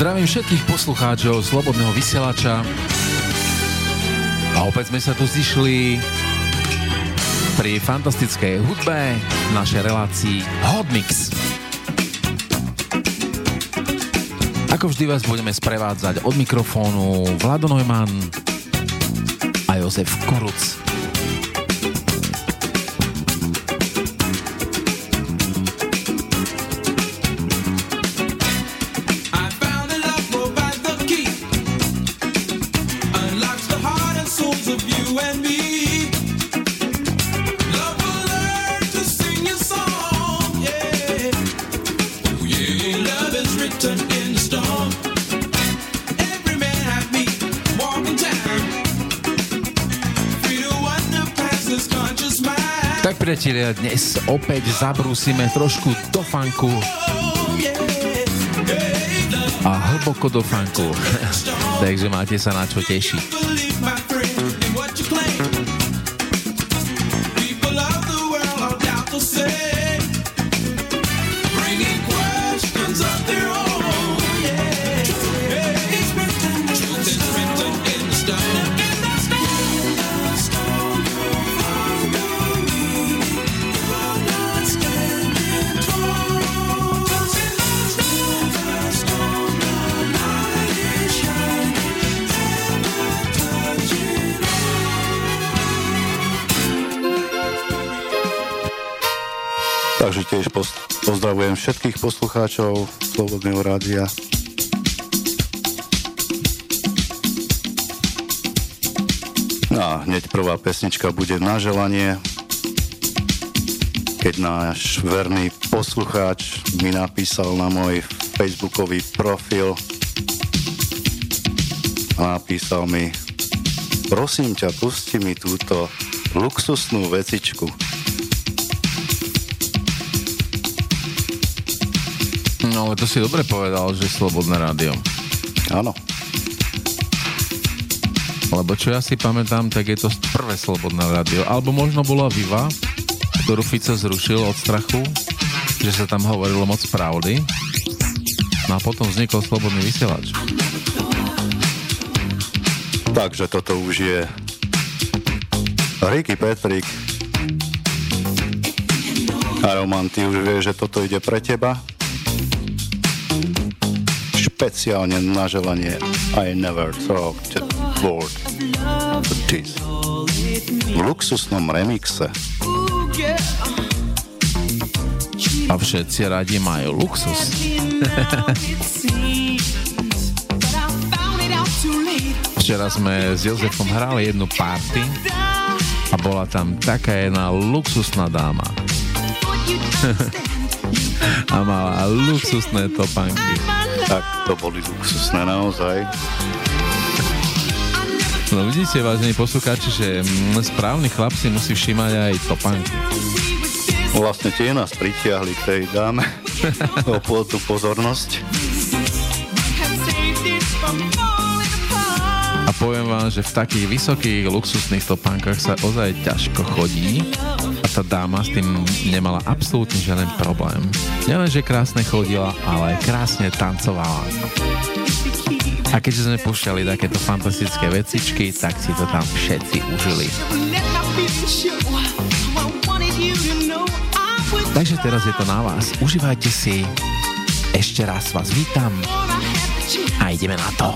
Zdravím všetkých poslucháčov Slobodného vysielača. A opäť sme sa tu zišli pri fantastickej hudbe v našej relácii Hotmix. Ako vždy vás budeme sprevádzať od mikrofónu Vlado Neumann a Jozef Kuruc. Priatelia, dnes opäť zabrúsime trošku do funku a hlboko do funku. Takže máte sa na čo tešiť. Pozdravujem všetkých poslucháčov Slobodného rádia. No a hneď prvá pesnička bude na želanie, keď náš verný poslucháč mi napísal na môj facebookový profil a napísal mi prosím ťa, pusti mi túto luxusnú vecičku. No ale to si dobre povedal, že Slobodné rádio. Áno. Lebo čo ja si pamätám, tak je to prvé Slobodné rádio. Alebo možno bola Viva, ktorú Fico zrušil od strachu, že sa tam hovorilo moc pravdy. No a potom vznikol Slobodný vysielač. Takže toto už je Ricky Petrik a Roman, ty už vieš, že toto ide pre teba špeciálne na želanie I never thought the word this v luxusnom remixe. A všetci radi majú luxus. Včera sme s Jozefom hrali jednu party a bola tam taká jedna luxusná dáma. a mala luxusné topánky. Tak to boli luxusné naozaj. No vidíte, vážení poslucháči, že mm, správny chlap si musí všímať aj topánky. Vlastne tie nás pritiahli k tej dáme o tú pozornosť. A poviem vám, že v takých vysokých luxusných topánkach sa ozaj ťažko chodí tá dáma s tým nemala absolútne žiaden problém. Nielen, že krásne chodila, ale krásne tancovala. A keďže sme púšťali takéto fantastické vecičky, tak si to tam všetci užili. Takže teraz je to na vás. Užívajte si. Ešte raz vás vítam. A ideme na to.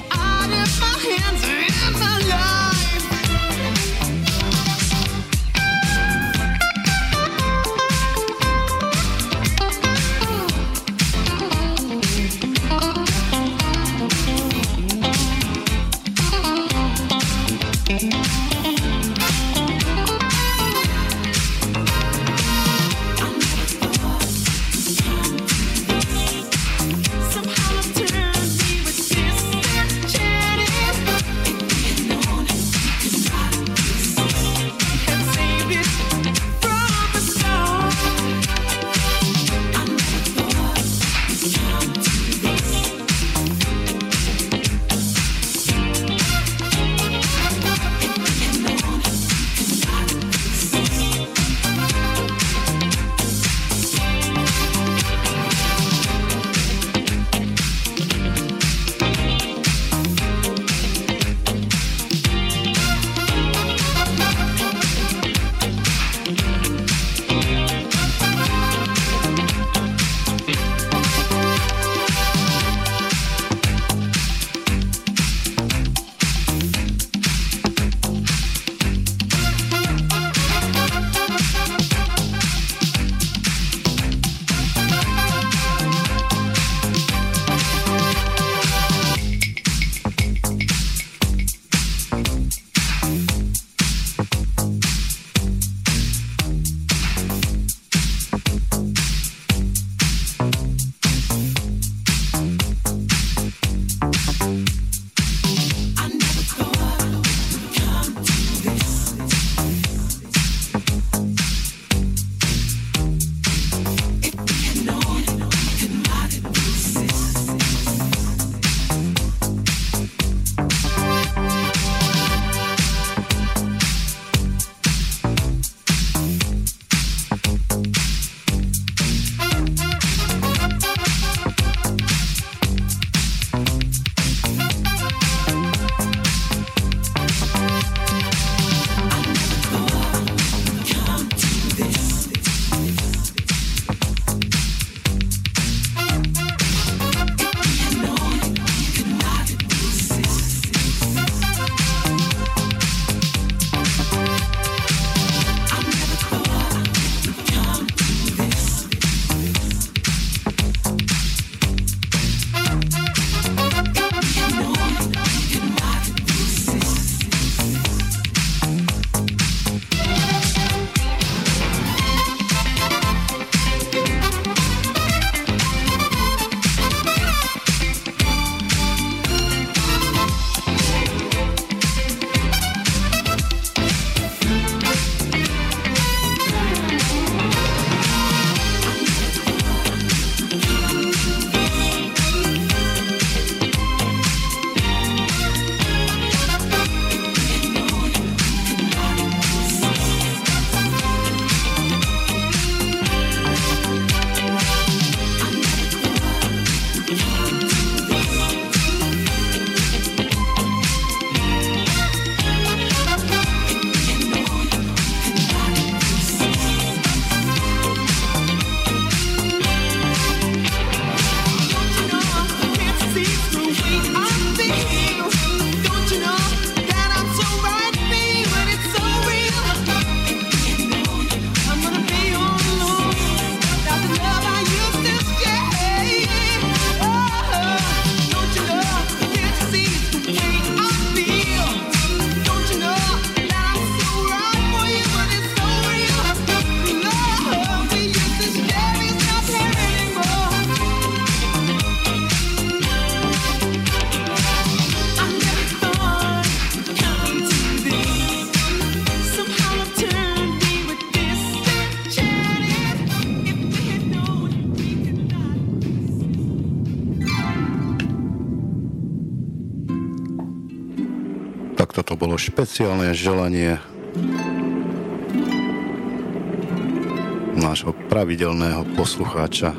Špeciálne želanie nášho pravidelného poslucháča.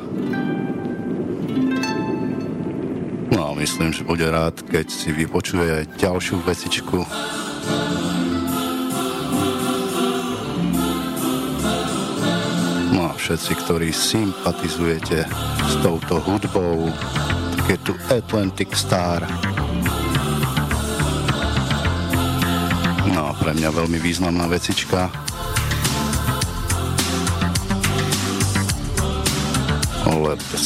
No a myslím, že bude rád, keď si vypočuje aj ďalšiu vecičku. No a všetci, ktorí sympatizujete s touto hudbou, tak je tu Atlantic Star. Pre mňa veľmi významná vecička. Let the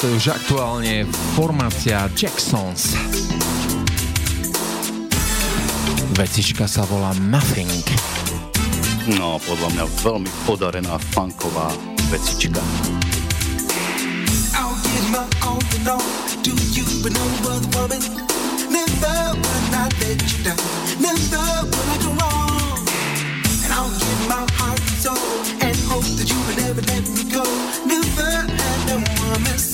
to je už aktuálne formácia Jacksons. Vecička sa volá Nothing. No, podľa mňa veľmi podarená funková vecička. I'll get my own, no, do you, but no other woman. Never will I let you down. Never will I go wrong. And I'll give my heart and soul and hope that you will never let me go. Never had a woman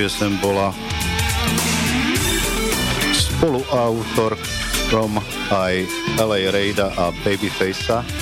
piesem bola spoluautor Rom aj LA Raida a Babyfacea.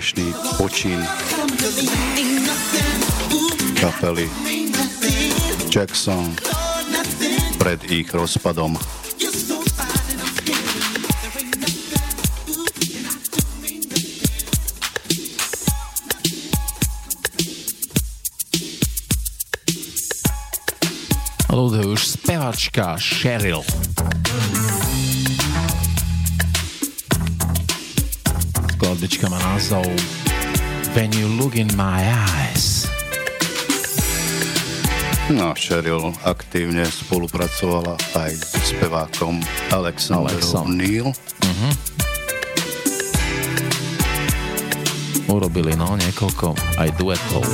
Úspešný počin kapely Jackson pred ich rozpadom. Ľudí už spevačka Cheryl. Skladbička má názov When You Look In My Eyes. No, Cheryl aktívne spolupracovala aj s spevákom Alexandrom Neil. Uh-huh. Urobili no niekoľko aj duetov.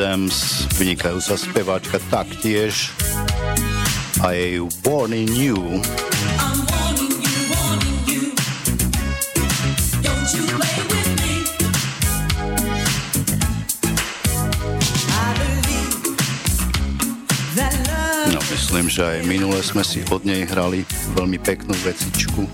Adams, vynikajúca speváčka taktiež. A jej Warning You. Myslím, že aj minule sme si od nej hrali veľmi peknú vecičku.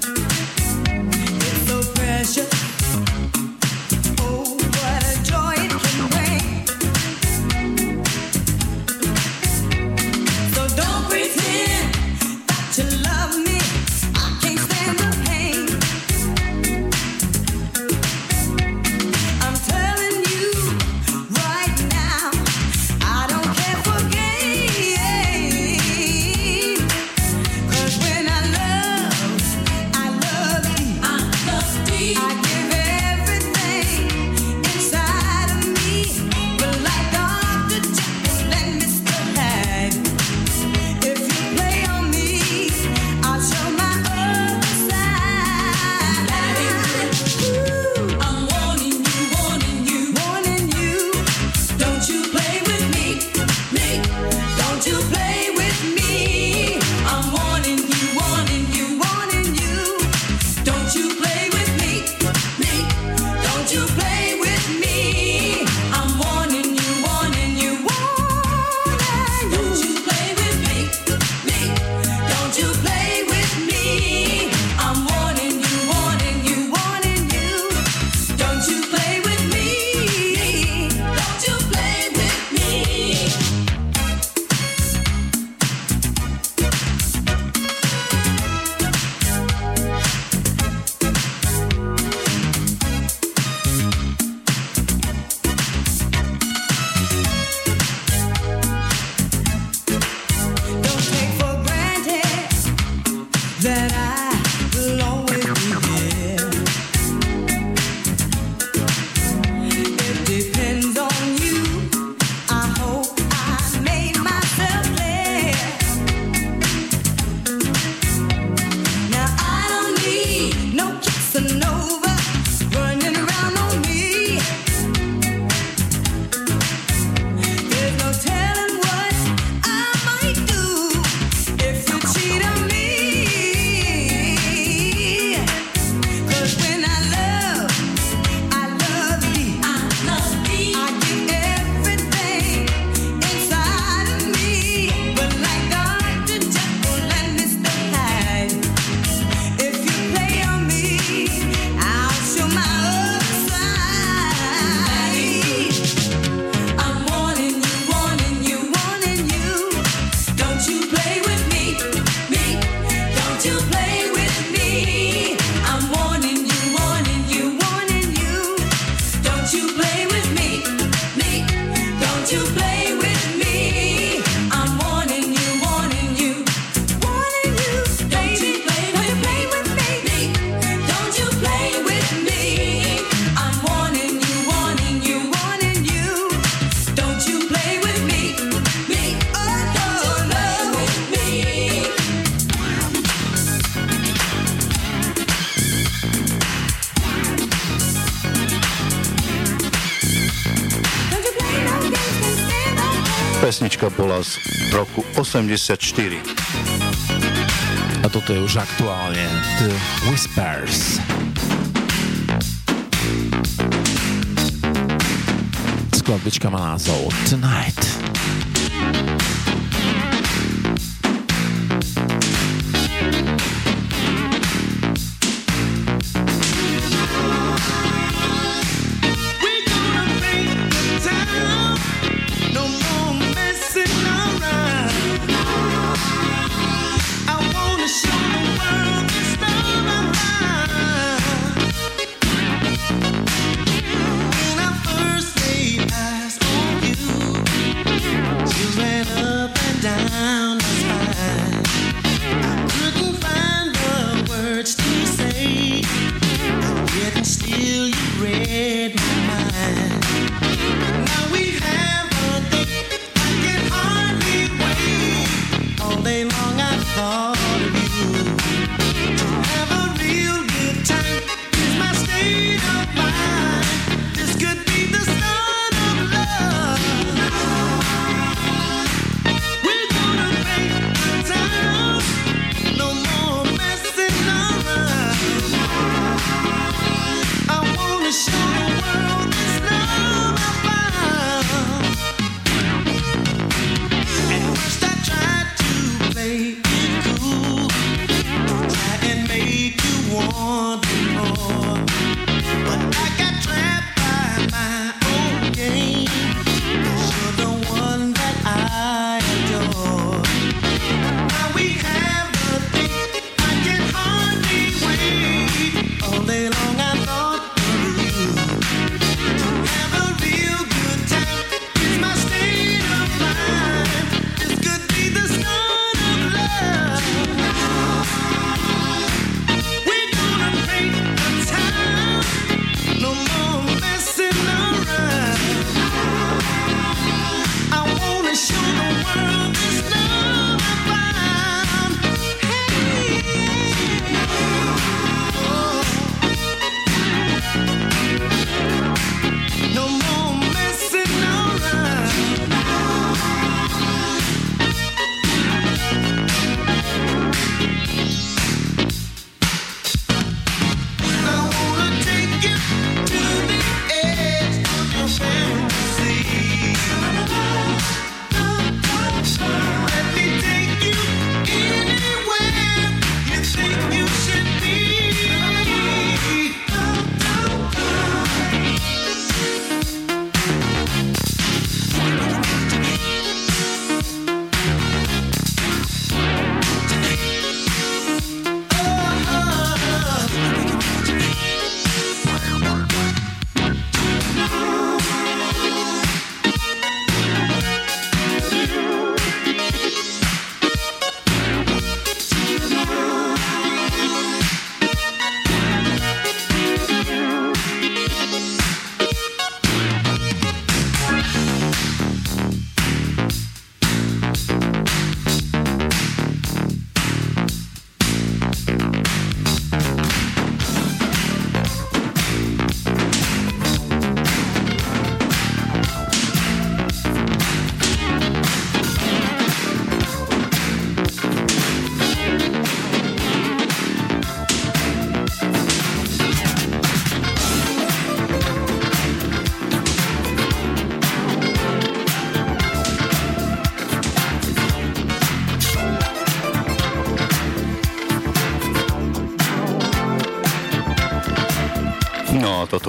84. A toto je už aktuálne The Whispers. Skladbička má názov Tonight.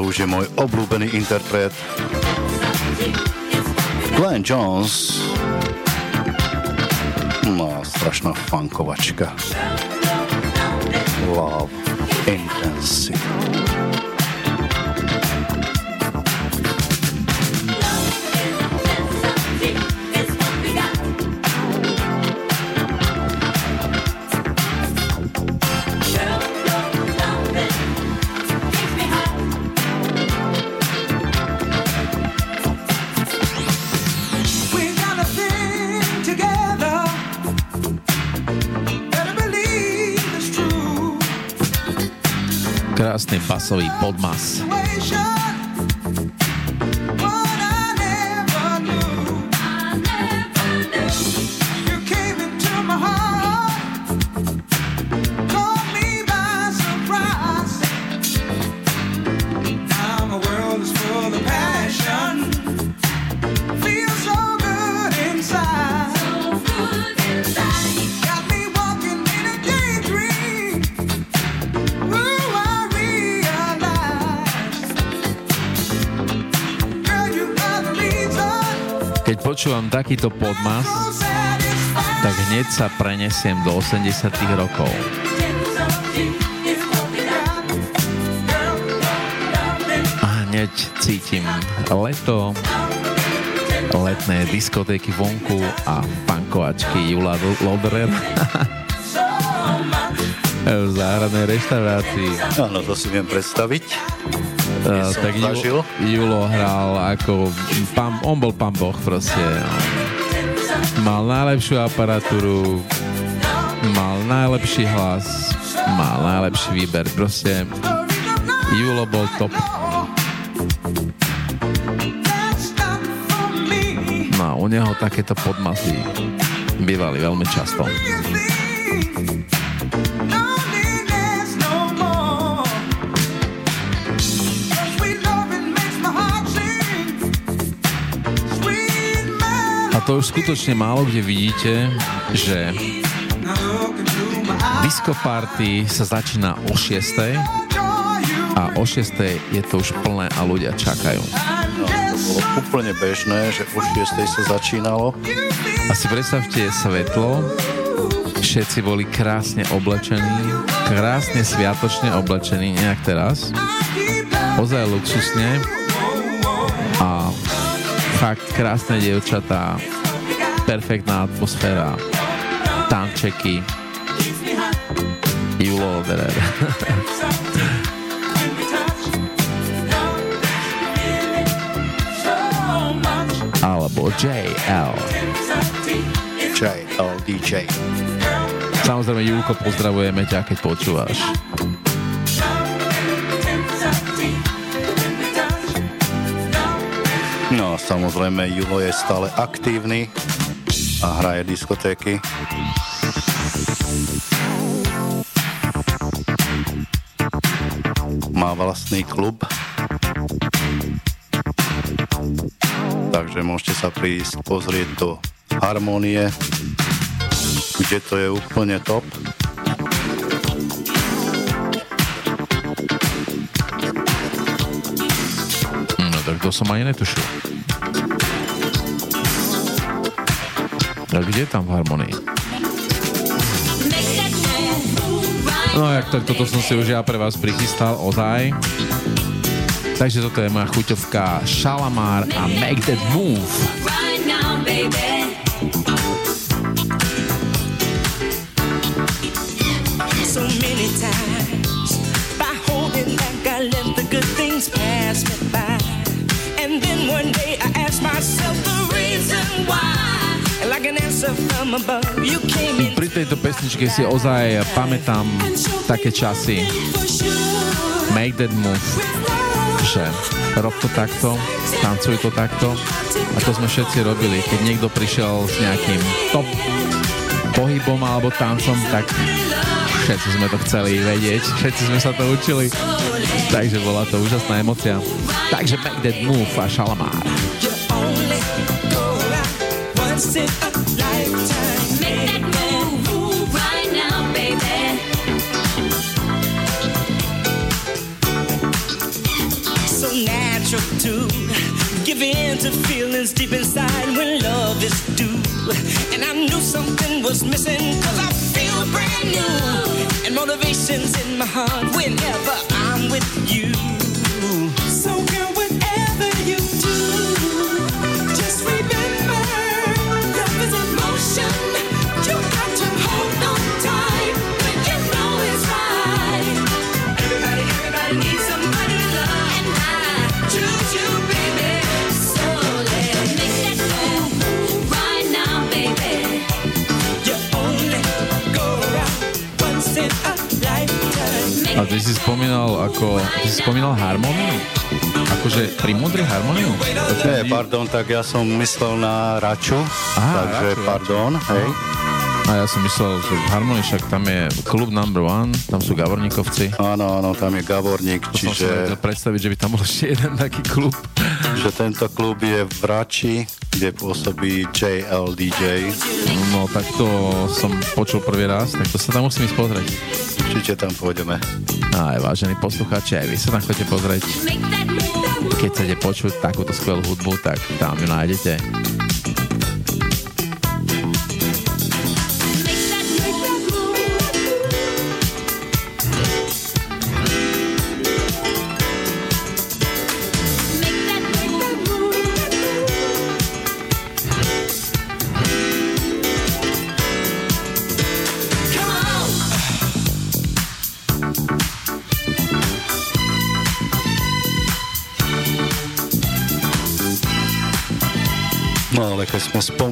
Už je môj obľúbený interpret. Glenn Jones. No, strašná funkovačka. Love Intensity. Krásny basový podmas. Takýto podmas, tak hneď sa prenesiem do 80 rokov. A hneď cítim leto, letné diskotéky vonku a pankovačky Jula Lodrer v záhradnej reštaurácii. Áno, to si viem predstaviť. Uh, tak Julo, Julo hral ako pán, on bol pán Boh proste. Mal najlepšiu aparatúru, mal najlepší hlas, mal najlepší výber. Proste Julo bol top. No, u neho takéto podmasy bývali veľmi často. To už skutočne málo kde vidíte, že disco party sa začína o 6 a o 6 je to už plné a ľudia čakajú. No, bolo úplne bežné, že o 6 sa začínalo. A si predstavte svetlo, všetci boli krásne oblečení, krásne sviatočne oblečení, nejak teraz. Ozaj luxusne a fakt krásne dievčatá, perfektná atmosféra, tančeky, Julo Oderer. Alebo JL. JL DJ. Samozrejme, Julko, pozdravujeme ťa, keď počúvaš. No, samozrejme, Julo je stále aktívny a hraje diskotéky. Má vlastný klub. Takže môžete sa prísť pozrieť do Harmonie, kde to je úplne top. No tak to som ani netušil. A kde je tam v harmonii? No jak tak toto som si už ja pre vás prichystal, ozaj. Takže toto je moja chuťovka Shalamar a Make That Move. Pri tejto pesničke si ozaj pamätám také časy. Make that move. Že rob to takto, tancuj to takto. A to sme všetci robili. Keď niekto prišiel s nejakým top pohybom alebo tancom, tak všetci sme to chceli vedieť, všetci sme sa to učili. Takže bola to úžasná emocia. Takže Make That Move a Shalamar. happens deep inside when love is due. And I knew something was missing, cause I feel brand new. And motivation's in my heart whenever I'm with you. Ty si spomínal ako, ty si spomínal harmóniu? Akože pri múdri harmóniu? Nie, pardon, tak ja som myslel na Raču, Aha, takže Raču, pardon, hej. A ja som myslel, že v harmónii však tam je klub number one, tam sú Gavorníkovci. Áno, áno, tam je Gavorník, To som čiže predstaviť, že by tam bol ešte jeden taký klub. Že tento klub je v Rači, kde pôsobí JL DJ. No tak to som počul prvý raz, tak to sa tam musím ísť pozrieť. Určite tam pôjdeme. Aj vážení poslucháči, aj vy sa tam chcete pozrieť. Keď chcete počuť takúto skvelú hudbu, tak tam ju nájdete.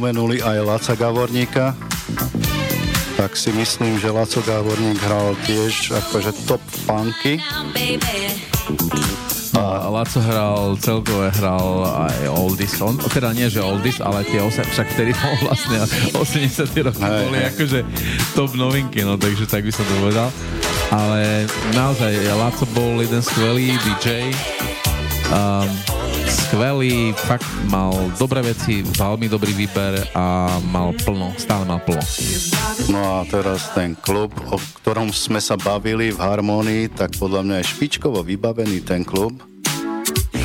Spomenuli aj Laca Gavorníka, tak si myslím, že Laco Gavorník hral tiež akože top funky. A Laco hral, celkové hral aj oldies. On, teda nie, že oldies, ale tie ose, však vtedy bol vlastne 80 roky Hej, boli hej. akože top novinky, no takže tak by som to povedal. Ale naozaj Laco bol jeden skvelý DJ. Um, skvelý, fakt mal dobré veci, veľmi dobrý výber a mal plno, stále mal plno. No a teraz ten klub, o ktorom sme sa bavili v Harmonii, tak podľa mňa je špičkovo vybavený ten klub.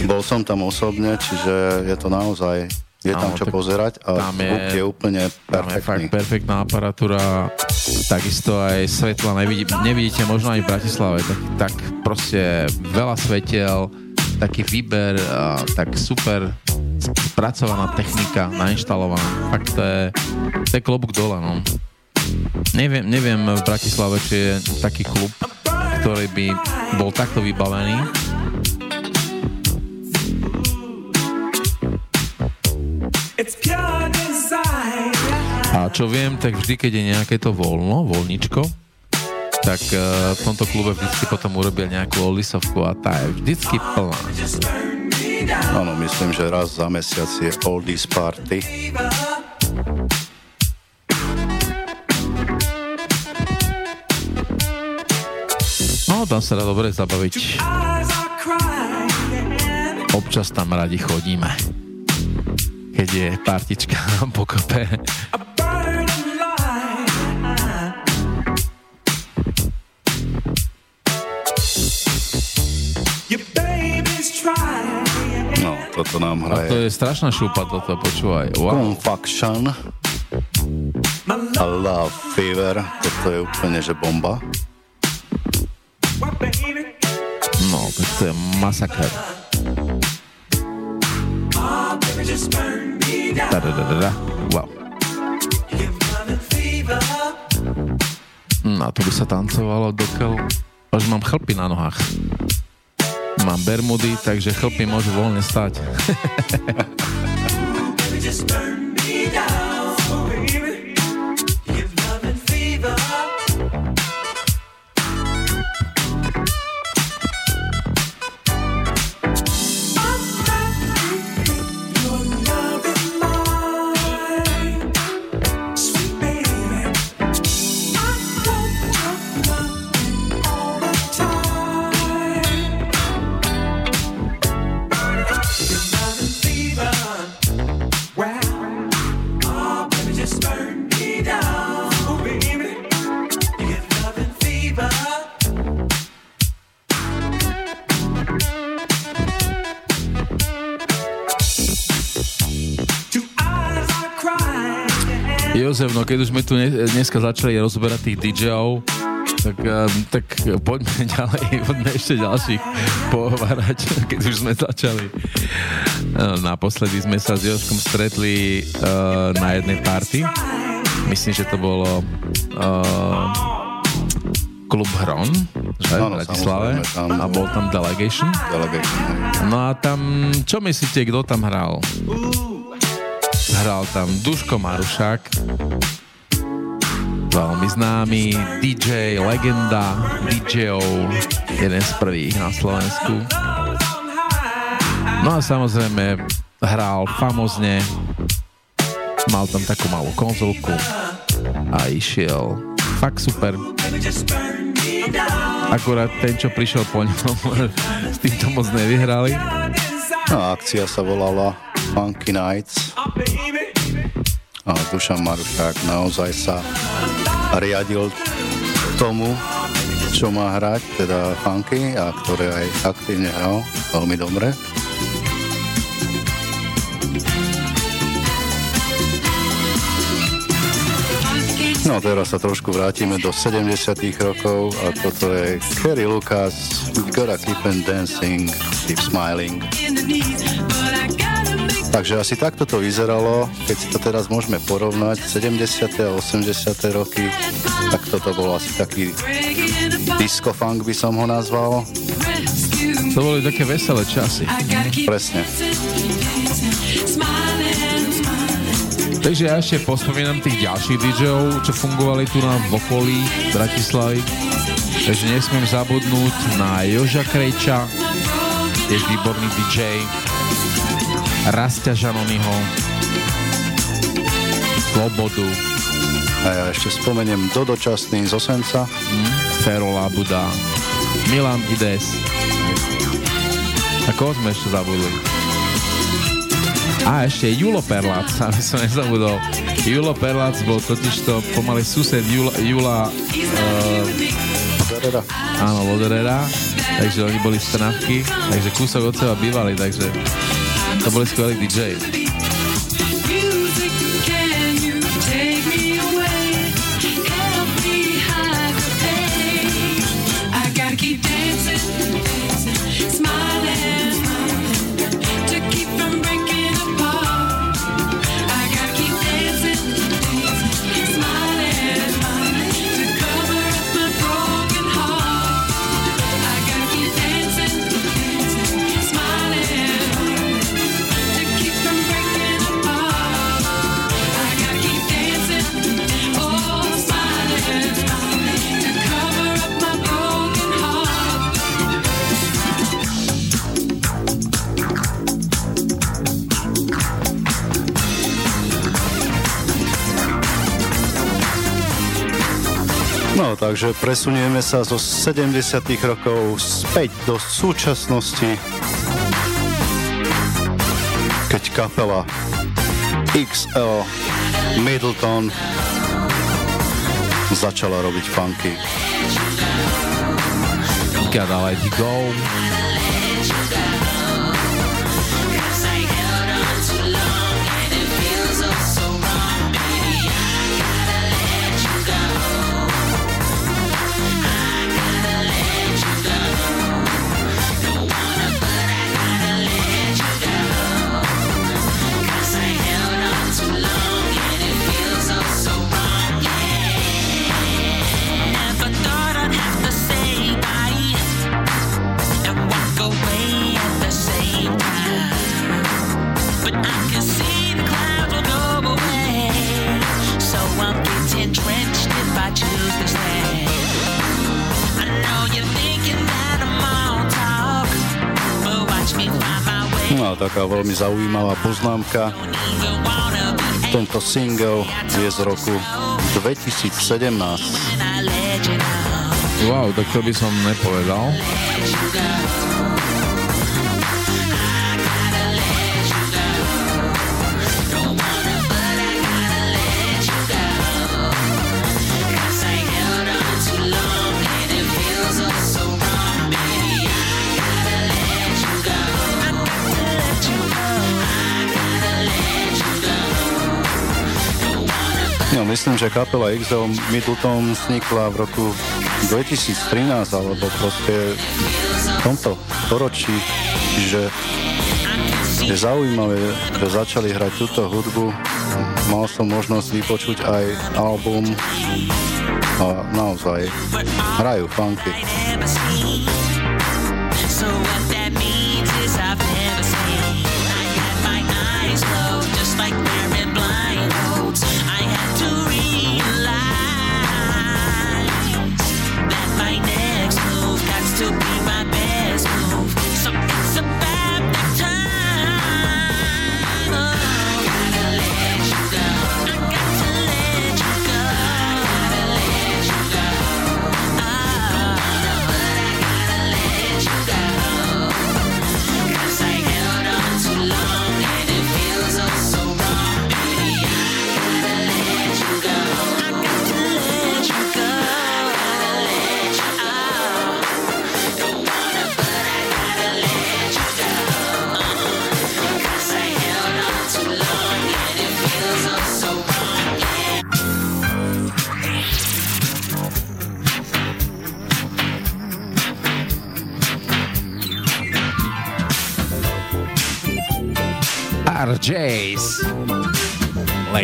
Bol som tam osobne, čiže je to naozaj, je tam čo pozerať a tam je- zvuk je úplne Tam je fakt perfektný. perfektná aparatúra, takisto aj svetla nevidí, nevidíte možno aj v Bratislave, tak, tak proste veľa svetiel, taký výber, a, tak super spracovaná technika, nainštalovaná. Fakt to je, to je klobúk dole, no. Neviem, neviem v Bratislave, či je taký klub, ktorý by bol takto vybavený. A čo viem, tak vždy, keď je nejaké to voľno, voľničko, tak uh, v tomto klube vždycky potom urobia nejakú olisovku a tá je vždycky plná. Áno, myslím, že raz za mesiac je Oldies Party. No, tam sa dá dobre zabaviť. Občas tam radi chodíme. Keď je partička pokope. A toto nám A to hraje je strašná šúpa toto, počúvaj. Wow. Confaction a love, Fever. Toto je úplne, že bomba. No, to je masaker. Tadadadada. Wow. No, to by sa tancovalo do keľu. Až mám chlpy na nohách. Mám bermudy, takže chlpy môžu voľne stať. Jozef, no keď už sme tu ne- dneska začali rozoberať tých DJov, tak, um, tak poďme ďalej, poďme ešte ďalších pohovárať, keď už sme začali. Uh, naposledy sme sa s Jožkom stretli uh, na jednej party. Myslím, že to bolo uh, klub Hron, že, v Bratislave. tam. A bol tam Delegation. Delegation. No a tam, čo myslíte, kto tam hral? Hral tam Duško Marušák, veľmi známy DJ, legenda DJ-ov, jeden z prvých na Slovensku. No a samozrejme hral famozne, mal tam takú malú konzolku a išiel fakt super. Akurát ten, čo prišiel po ňom, s týmto moc nevyhrali. No, akcia sa volala Funky Nights. A Dušan Marušák naozaj sa riadil tomu, čo má hrať, teda funky, a ktoré aj aktívne hral veľmi dobre. No teraz sa trošku vrátime do 70 rokov a toto je Kerry Lucas, Gotta Keep on Dancing, Keep Smiling. Takže asi takto to vyzeralo, keď si to teraz môžeme porovnať, 70. a 80. roky, tak toto bol asi taký disco funk by som ho nazval, To boli také veselé časy. presne. Takže ja ešte pospomínam tých ďalších DJov, čo fungovali tu na v okolí Bratislavy. Takže nesmiem zabudnúť na Joža Krejča, tiež výborný DJ, Rastia Žanonyho, Slobodu, A ja ešte spomeniem do dočasný z Osenca, Fero Labuda, Milan Ides. A koho sme ešte zabudli? A ešte Julo Perlac, aby som nezabudol. Julo Perlac bol totižto pomaly sused Jula, Jula uh, áno, Loderera, takže oni boli z Trnavky, takže kúsok od seba bývali, takže to boli skvelí DJ. Takže presunieme sa zo 70 rokov späť do súčasnosti, keď kapela XL Middleton začala robiť funky. Gotta let you go. Taká veľmi zaujímavá poznámka. Tento single je z roku 2017. when I let you know. Wow, tak to by som nepovedal. Myslím, že kapela XO Middleton vznikla v roku 2013, alebo proste v tomto storočí, čiže je zaujímavé, že začali hrať túto hudbu. Mal som možnosť vypočuť aj album a naozaj hrajú funky. So what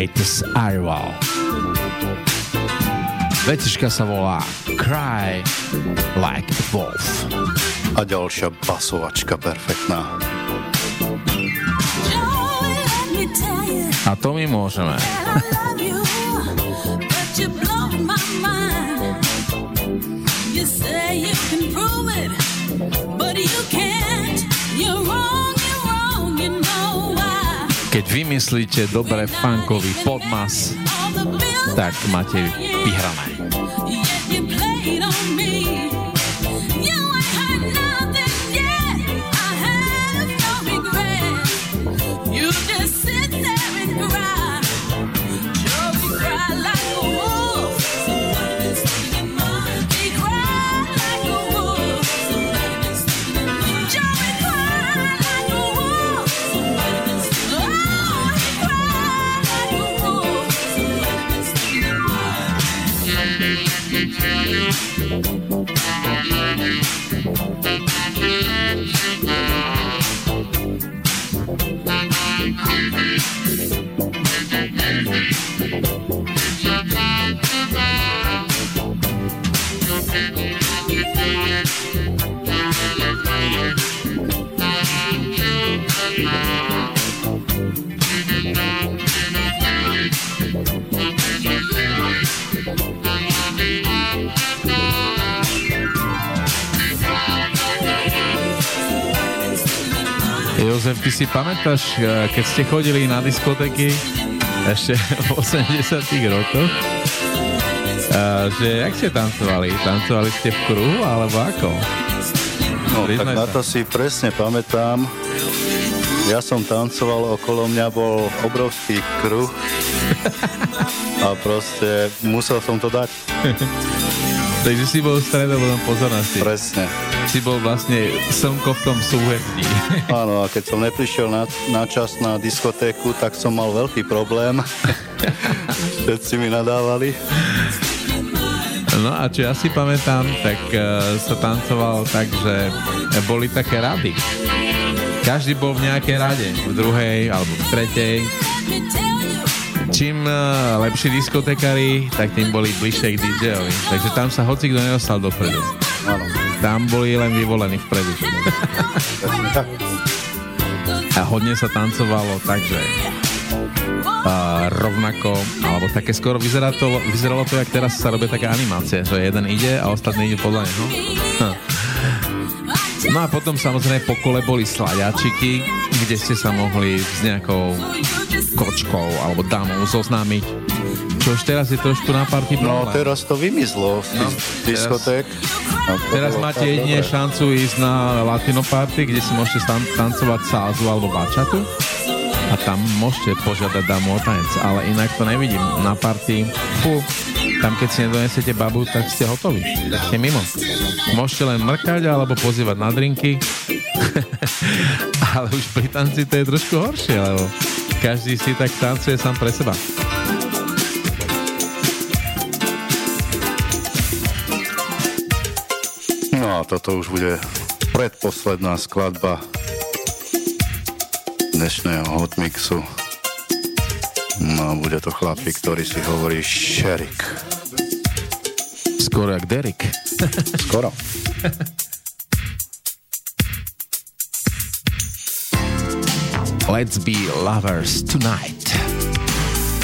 latest arrival. Vecička sa volá Cry Like a Wolf. A ďalšia basovačka perfektná. A to my môžeme. Keď vymyslíte dobre funkový podmas, tak máte vyhrané. Jozef, ty si pamätáš, eh, keď ste chodili na diskotéky ešte v 80 rokoch, eh, že jak ste tancovali? Tancovali ste v kruhu, alebo ako? No, tak Priznaj na sa. to si presne pamätám. Ja som tancoval, okolo mňa bol obrovský kruh a proste musel som to dať. Takže si bol stredobodom pozornosti. Presne. Si bol vlastne slnko v tom súhvetí. Áno, a keď som neprišiel na, na čas na diskotéku, tak som mal veľký problém. Všetci mi nadávali. No a čo ja si pamätám, tak uh, sa tancoval tak, že boli také rady. Každý bol v nejakej rade, v druhej alebo v tretej. Čím uh, lepší diskotekári, tak tým boli bližšie k DJ-ovi. Takže tam sa hoci kto nedostal dopredu. Áno. Tam boli len vyvolení vpredu. A hodne sa tancovalo tak, že a rovnako, alebo také skoro vyzerá to, vyzeralo to, jak teraz sa robia také animácie, že jeden ide a ostatní ide podľa neho. No a potom samozrejme po kole boli sladiačiky, kde ste sa mohli s nejakou kočkou alebo dámou zoznámiť. Čo už teraz je trošku na party No problém. teraz to vymizlo z No, no, diskoték. A to Teraz máte jedine dobre. šancu ísť na latino party, kde si môžete stan- tancovať salzu alebo bačatu a tam môžete požiadať dámu o tanec, ale inak to nevidím. Na party, fú, tam keď si nedonesete babu, tak ste hotoví, tak ste mimo. Môžete len mrkať alebo pozývať na drinky, ale už pri tanci to je trošku horšie, lebo každý si tak tancuje sám pre seba. A toto už bude predposledná skladba dnešného hotmixu. No a bude to chlapík, ktorý si hovorí šerik. Skoro jak Derek. Skoro. Let's be lovers tonight.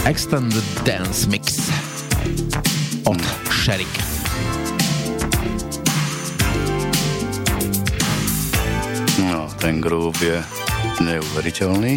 Extended dance mix od mm. Sherik. ten groove je neuveriteľný.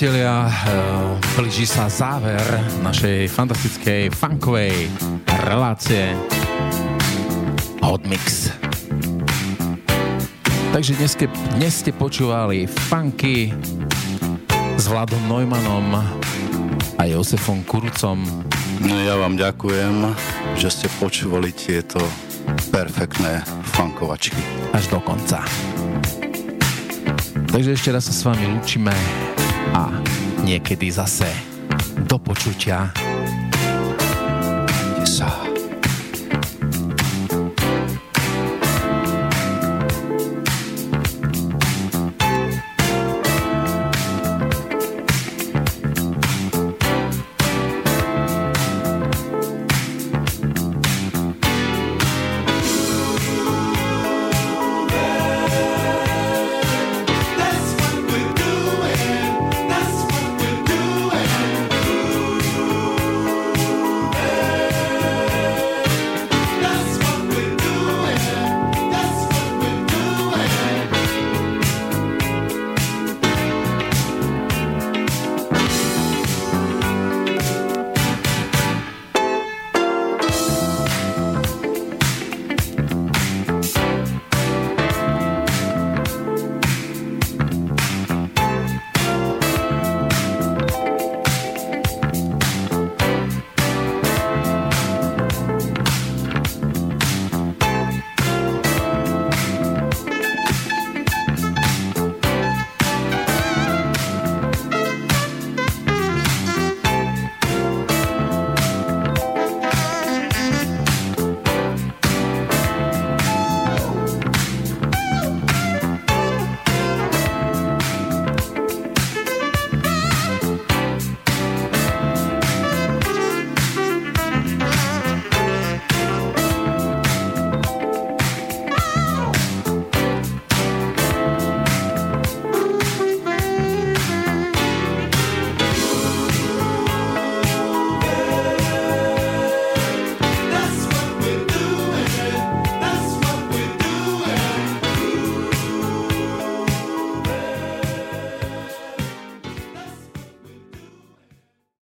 priatelia, e, blíži sa záver našej fantastickej funkovej relácie Hot Mix. Takže dnes, ke, dnes ste počúvali funky s Vladom Neumannom a Josefom Kurcom. No ja vám ďakujem, že ste počúvali tieto perfektné funkovačky. Až do konca. Takže ešte raz sa s vami lúčime a niekedy zase do počutia.